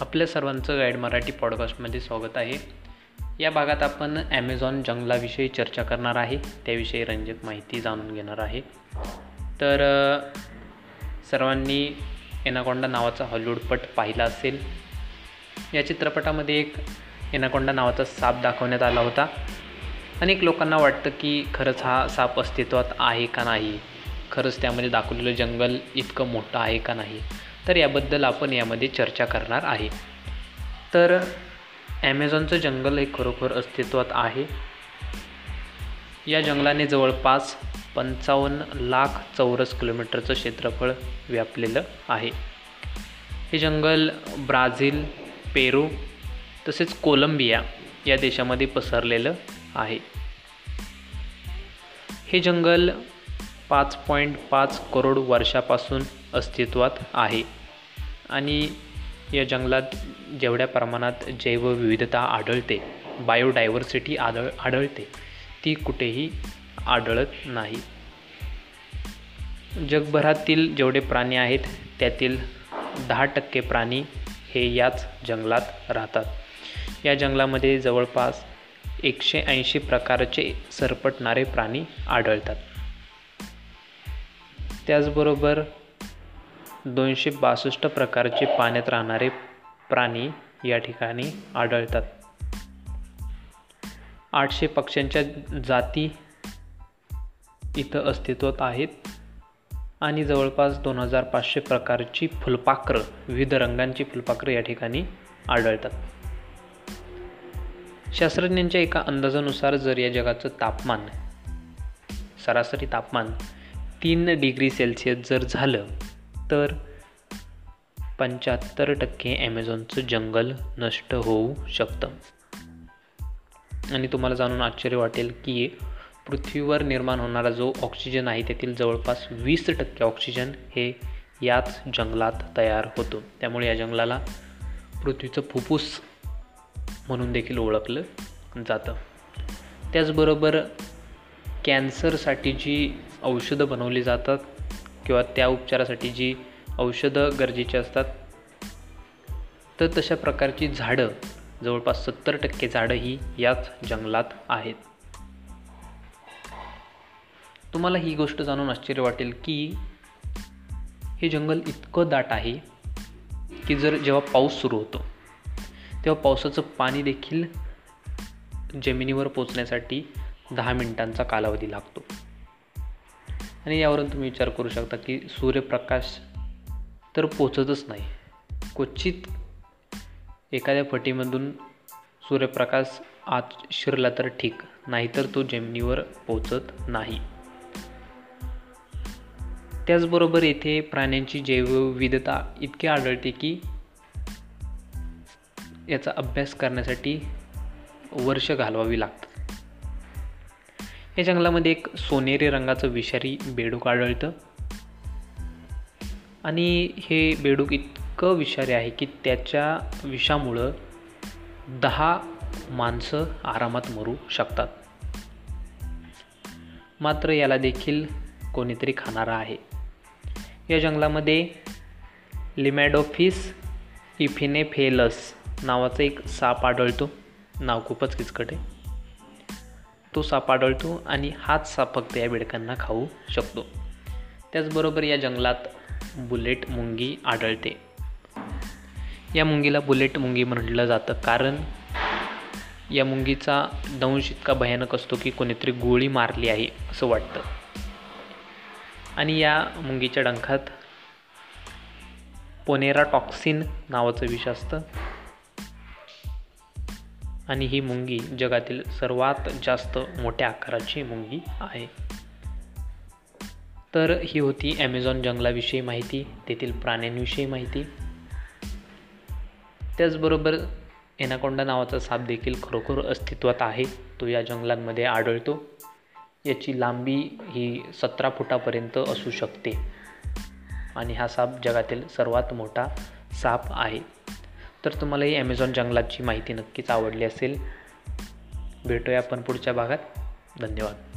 आपल्या सर्वांचं गाईड मराठी पॉडकास्टमध्ये स्वागत आहे. या भागात आपण ॲमेझॉन जंगलाविषयी चर्चा करणार आहे. त्याविषयी रंजक माहिती जाणून घेणार आहे. तर सर्वांनी एनाकोंडा नावाचा हॉलिवूडपट पाहिला असेल. या चित्रपटामध्ये एक एनाकोंडा नावाचा साप दाखवण्यात आला होता. अनेक लोकांना वाटतं की खरंच हा साप अस्तित्वात आहे का नाही? खरंच त्यामध्ये दाखवलेलं जंगल इतकं मोठं आहे का नाही? तर याबद्दल आपण यामध्ये चर्चा करणार आहे. तर ॲमेझॉनचं जंगल हे खरोखर अस्तित्वात आहे. या जंगलाने जवळपास पंचावन्न लाख चौरस किलोमीटरचं क्षेत्रफळ व्यापलेलं आहे. हे जंगल ब्राझील पेरू तसेच कोलंबिया या देशामध्ये पसरलेलं आहे. हे जंगल पाच पॉईंट पाच करोड वर्षापासून अस्तित्वात आहे. आणि या जंगलात जेवढ्या प्रमाणात जैवविविधता आढळते बायोडायव्हर्सिटी आढळ आढळते ती कुठेही आढळत नाही. जगभरातील जेवढे प्राणी आहेत त्यातील दहा टक्के प्राणी हे याच जंगलात राहतात. या जंगलामध्ये जवळपास एकशे ऐंशी प्रकारचे सरपटणारे प्राणी आढळतात. त्याचबरोबर दोनशे बासष्ट प्रकारचे पाण्यात राहणारे प्राणी या ठिकाणी आढळतात. आठशे पक्ष्यांच्या जाती इथं अस्तित्वात आहेत आणि जवळपास दोन हजार पाचशे प्रकारची फुलपाखरं विविध रंगांची फुलपाखरं या ठिकाणी आढळतात. शास्त्रज्ञांच्या एका अंदाजानुसार जर या जगाचं तापमान सरासरी तापमान तीन डिग्री सेल्सिअस जर झालं तर पंच्याहत्तर टक्के ॲमेझॉनचं जंगल नष्ट होऊ शकतं. आणि तुम्हाला जाणून आश्चर्य वाटेल की पृथ्वीवर निर्माण होणारा जो ऑक्सिजन आहे त्यातील जवळपास वीस टक्के ऑक्सिजन हे याच जंगलात तयार होतो. त्यामुळे या जंगलाला पृथ्वीचं फुफ्फुस म्हणून देखील ओळखलं जातं. त्याचबरोबर कॅन्सरसाठी जी औषधं बनवली जातात किंवा त्या उपचारासाठी जी औषधं गरजेची असतात. तर तशा प्रकारची झाडं जवळपास सत्तर टक्के झाडं ही याच जंगलात आहेत. तुम्हाला ही गोष्ट जाणून आश्चर्य वाटेल की हे जंगल इतकं दाट आहे की जर जेव्हा पाऊस सुरू होतो तेव्हा पावसाचं पाणी देखील जमिनीवर पोचण्यासाठी दहा मिनिटांचा कालावधी लागतो. आणि यावरून तुम्ही विचार करू शकता की सूर्यप्रकाश तर पोचतच नाही. क्वचित एखाद्या फटीमधून सूर्यप्रकाश आत शिरला तर ठीक नाहीतर तो जमिनीवर पोचत नाही. त्याचबरोबर येथे प्राण्यांची जैवविविधता इतकी आढळते की याचा अभ्यास करण्यासाठी वर्ष घालवावी लागतात. या जंगलामध्ये एक सोनेरी रंगाचं विषारी बेडूक आढळतं. आणि हे बेडूक इतकं विषारी आहे की त्याच्या विषामुळं दहा माणसं आरामात मरू शकतात. मात्र याला देखील कोणीतरी खाणारा आहे. या जंगलामध्ये लिमॅडोफिस इफिनेफेलस नावाचा एक साप आढळतो. नाव खूपच किचकट आहे. तो साप आढळतो आणि हाच साप फक्त या बेडकांना खाऊ शकतो. त्याचबरोबर या जंगलात बुलेट मुंगी आढळते. या मुंगीला बुलेट मुंगी म्हटलं जातं कारण या मुंगीचा दंश इतका भयानक असतो की कोणीतरी गोळी मारली आहे असं वाटतं. आणि या मुंगीच्या डंखात पोनेरा टॉक्सिन नावाचं विष असतं. आणि ही मुंगी जगातील सर्वात जास्त मोठ्या आकाराची मुंगी आहे. तर ही होती ॲमेझॉन जंगलाविषयी माहिती तेथील प्राण्यांविषयी माहिती. त्याचबरोबर एनाकोंडा नावाचा साप देखील खरोखर अस्तित्वात आहे. तो या जंगलांमध्ये आढळतो. याची लांबी ही सतरा फुटापर्यंत असू शकते. आणि हा साप जगातील सर्वात मोठा साप आहे. तर तुम्हाला ही ॲमेझॉन जंगलाची माहिती नक्कीच आवडली असेल. भेटूया आपण पुढच्या भागात. धन्यवाद.